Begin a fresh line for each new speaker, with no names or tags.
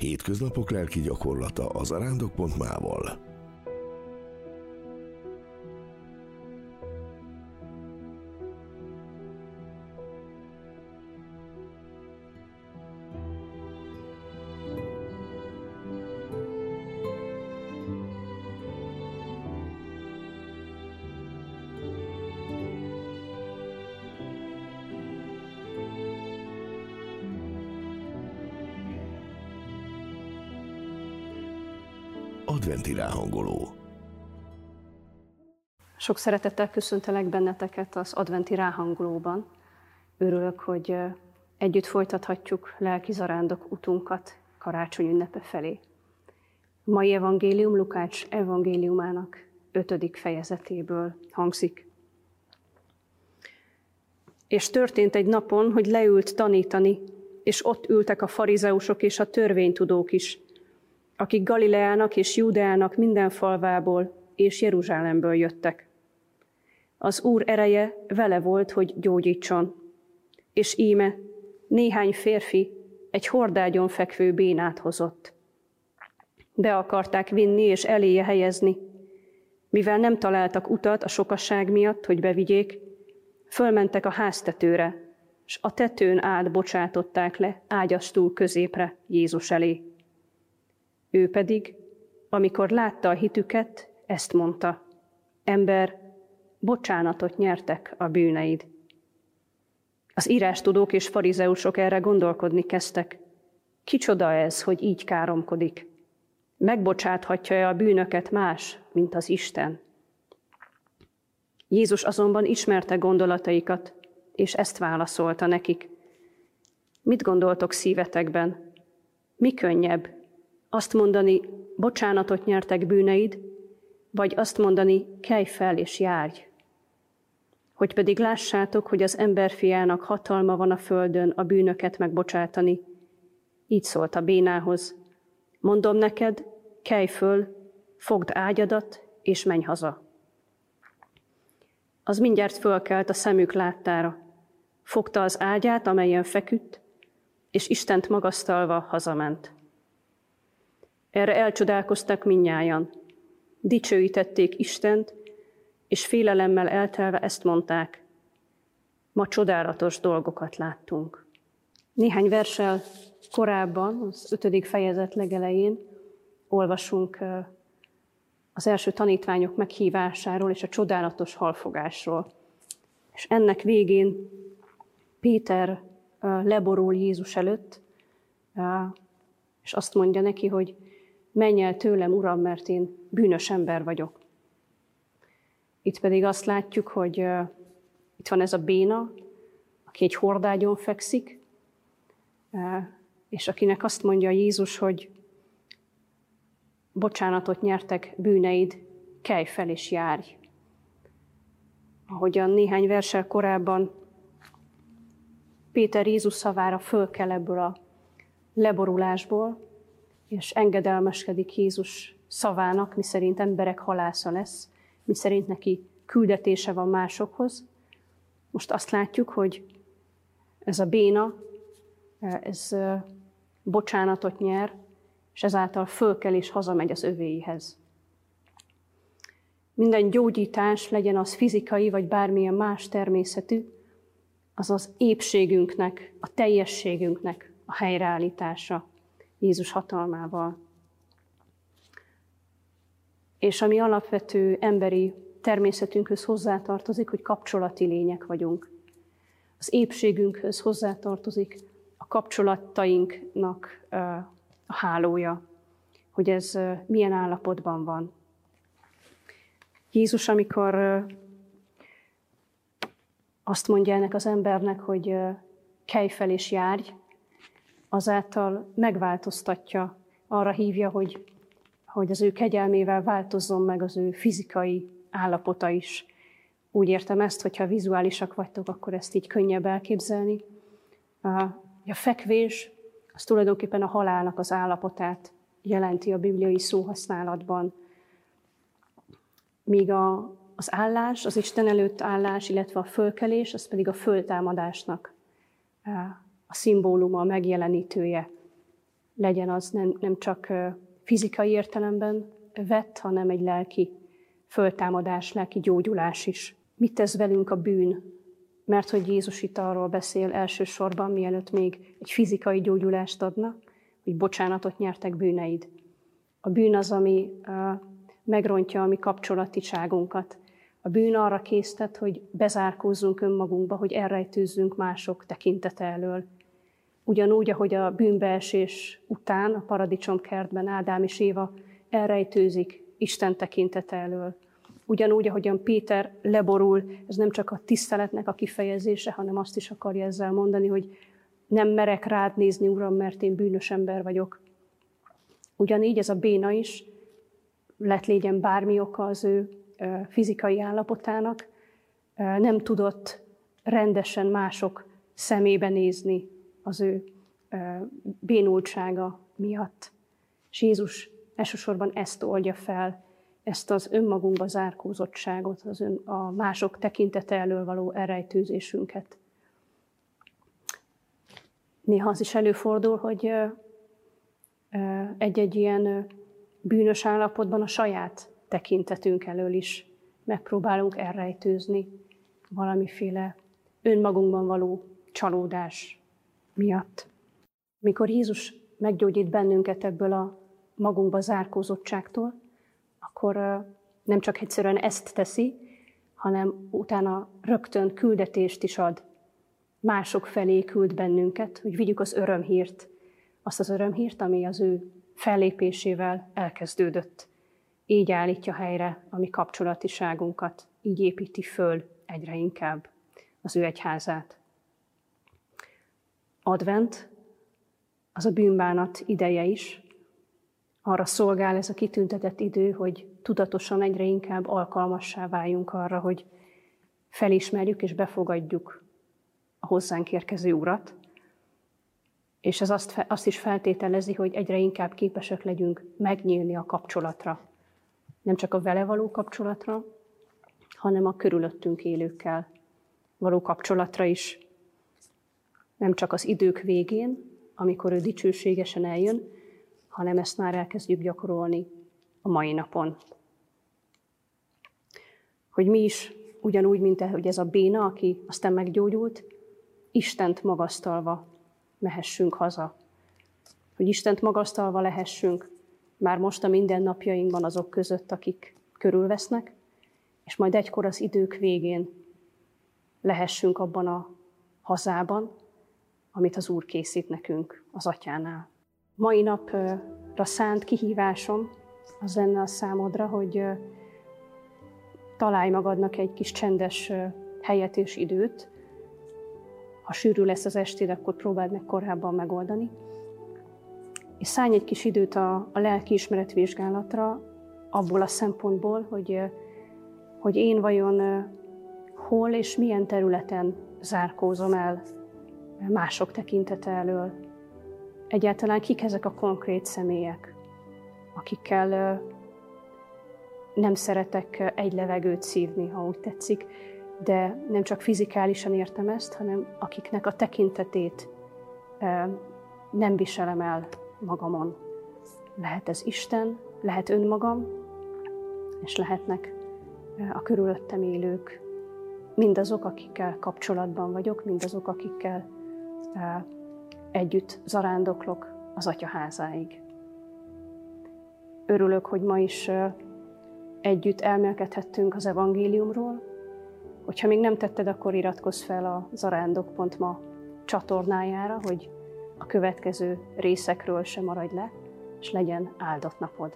Hétköznapok lelki gyakorlata az arándok.mával. adventi ráhangoló.
Sok szeretettel köszöntelek benneteket az adventi ráhangolóban. Örülök, hogy együtt folytathatjuk lelki zarándok utunkat karácsony ünnepe felé. Mai evangélium Lukács evangéliumának ötödik fejezetéből hangzik. És történt egy napon, hogy leült tanítani, és ott ültek a farizeusok és a törvénytudók is, akik Galileának és Júdeának minden falvából és Jeruzsálemből jöttek. Az Úr ereje vele volt, hogy gyógyítson, és íme néhány férfi egy hordágyon fekvő bénát hozott. Be akarták vinni és eléje helyezni. Mivel nem találtak utat a sokasság miatt, hogy bevigyék, fölmentek a háztetőre, és a tetőn át bocsátották le ágyasztúl középre Jézus elé. Ő pedig, amikor látta a hitüket, ezt mondta, ember, bocsánatot nyertek a bűneid. Az írástudók és farizeusok erre gondolkodni kezdtek. Kicsoda ez, hogy így káromkodik? Megbocsáthatja-e a bűnöket más, mint az Isten? Jézus azonban ismerte gondolataikat, és ezt válaszolta nekik. Mit gondoltok szívetekben? Mi könnyebb, azt mondani, bocsánatot nyertek bűneid, vagy azt mondani, kelj fel és járj. Hogy pedig lássátok, hogy az emberfiának hatalma van a földön a bűnöket megbocsátani. Így szólt a bénához. Mondom neked, kelj föl, fogd ágyadat, és menj haza. Az mindjárt fölkelt a szemük láttára. Fogta az ágyát, amelyen feküdt, és Istent magasztalva hazament. Erre elcsodálkoztak minnyájan. Dicsőítették Istent, és félelemmel eltelve ezt mondták. Ma csodálatos dolgokat láttunk. Néhány versel korábban, az ötödik fejezet legelején olvasunk az első tanítványok meghívásáról és a csodálatos halfogásról. És ennek végén Péter leborul Jézus előtt, és azt mondja neki, hogy menj el tőlem, Uram, mert én bűnös ember vagyok. Itt pedig azt látjuk, hogy itt van ez a béna, aki egy hordágyon fekszik, és akinek azt mondja Jézus, hogy bocsánatot nyertek bűneid, kelj fel és járj. Ahogyan néhány versel korábban Péter Jézus szavára föl kell ebből a leborulásból, és engedelmeskedik Jézus szavának, miszerint emberek halásza lesz, miszerint neki küldetése van másokhoz. Most azt látjuk, hogy ez a béna, ez bocsánatot nyer, és ezáltal fölkel és hazamegy az övéihez. Minden gyógyítás, legyen az fizikai vagy bármilyen más természetű, az az épségünknek, a teljességünknek a helyreállítása, Jézus hatalmával. És ami alapvető emberi természetünkhöz hozzátartozik, hogy kapcsolati lények vagyunk. Az épségünkhöz hozzátartozik a kapcsolatainknak a hálója, hogy ez milyen állapotban van. Jézus, amikor azt mondja ennek az embernek, hogy kelj fel és járj, azáltal megváltoztatja, arra hívja, hogy, hogy az ő kegyelmével változzon meg az ő fizikai állapota is. Úgy értem ezt, hogyha vizuálisak vagytok, akkor ezt így könnyebb elképzelni. A fekvés az tulajdonképpen a halálnak az állapotát jelenti a bibliai szóhasználatban. Míg a, az állás, az Isten előtt állás, illetve a fölkelés, az pedig a föltámadásnak a szimbóluma, a megjelenítője legyen az nem, nem csak fizikai értelemben vett, hanem egy lelki föltámadás, lelki gyógyulás is. Mit tesz velünk a bűn? Mert hogy Jézus itt arról beszél elsősorban, mielőtt még egy fizikai gyógyulást adna, hogy bocsánatot nyertek bűneid. A bűn az, ami megrontja a mi kapcsolatiságunkat. A bűn arra késztet, hogy bezárkózzunk önmagunkba, hogy elrejtőzzünk mások tekintete elől. Ugyanúgy, ahogy a bűnbeesés után a paradicsomkertben Ádám és Éva elrejtőzik Isten tekintete elől. Ugyanúgy, ahogyan Péter leborul, ez nem csak a tiszteletnek a kifejezése, hanem azt is akarja ezzel mondani, hogy nem merek rád nézni, Uram, mert én bűnös ember vagyok. Ugyanígy ez a béna is, lett légyen bármi oka az ő fizikai állapotának, nem tudott rendesen mások szemébe nézni az ő bénultsága miatt. És Jézus elsősorban ezt oldja fel, ezt az önmagunkba zárkózottságot, az ön, a mások tekintete elől való elrejtőzésünket. Néha az is előfordul, hogy egy-egy ilyen bűnös állapotban a saját tekintetünk elől is megpróbálunk elrejtőzni valamiféle önmagunkban való csalódás miatt. Mikor Jézus meggyógyít bennünket ebből a magunkba zárkózottságtól, akkor nem csak egyszerűen ezt teszi, hanem utána rögtön küldetést is ad. Mások felé küld bennünket, hogy vigyük az örömhírt, azt az örömhírt, ami az ő fellépésével elkezdődött. Így állítja helyre a mi kapcsolatiságunkat, így építi föl egyre inkább az ő egyházát. Advent, az a bűnbánat ideje is, arra szolgál ez a kitüntetett idő, hogy tudatosan egyre inkább alkalmassá váljunk arra, hogy felismerjük és befogadjuk a hozzánk érkező urat, és ez azt, azt is feltételezi, hogy egyre inkább képesek legyünk megnyílni a kapcsolatra. Nem csak a vele való kapcsolatra, hanem a körülöttünk élőkkel való kapcsolatra is. Nem csak az idők végén, amikor ő dicsőségesen eljön, hanem ezt már elkezdjük gyakorolni a mai napon. Hogy mi is ugyanúgy, mint hogy ez a béna, aki aztán meggyógyult, Istent magasztalva mehessünk haza. Hogy Istent magasztalva lehessünk már most a mindennapjainkban azok között, akik körülvesznek, és majd egykor az idők végén lehessünk abban a hazában, amit az Úr készít nekünk az Atyánál. Mai napra szánt kihívásom az lenne a számodra, hogy találj magadnak egy kis csendes helyet és időt, ha sűrű lesz az estéd, akkor próbáld meg korábban megoldani. És szállj egy kis időt a, a lelki ismeretvizsgálatra, abból a szempontból, hogy, hogy én vajon hol és milyen területen zárkózom el mások tekintete elől. Egyáltalán kik ezek a konkrét személyek, akikkel nem szeretek egy levegőt szívni, ha úgy tetszik, de nem csak fizikálisan értem ezt, hanem akiknek a tekintetét nem viselem el magamon. Lehet ez Isten, lehet önmagam, és lehetnek a körülöttem élők, mindazok, akikkel kapcsolatban vagyok, mindazok, akikkel együtt zarándoklok az Atya. Örülök, hogy ma is együtt elmélkedhettünk az evangéliumról, Hogyha még nem tetted, akkor iratkozz fel a zarándok.ma csatornájára, hogy a következő részekről sem maradj le, és legyen áldott napod.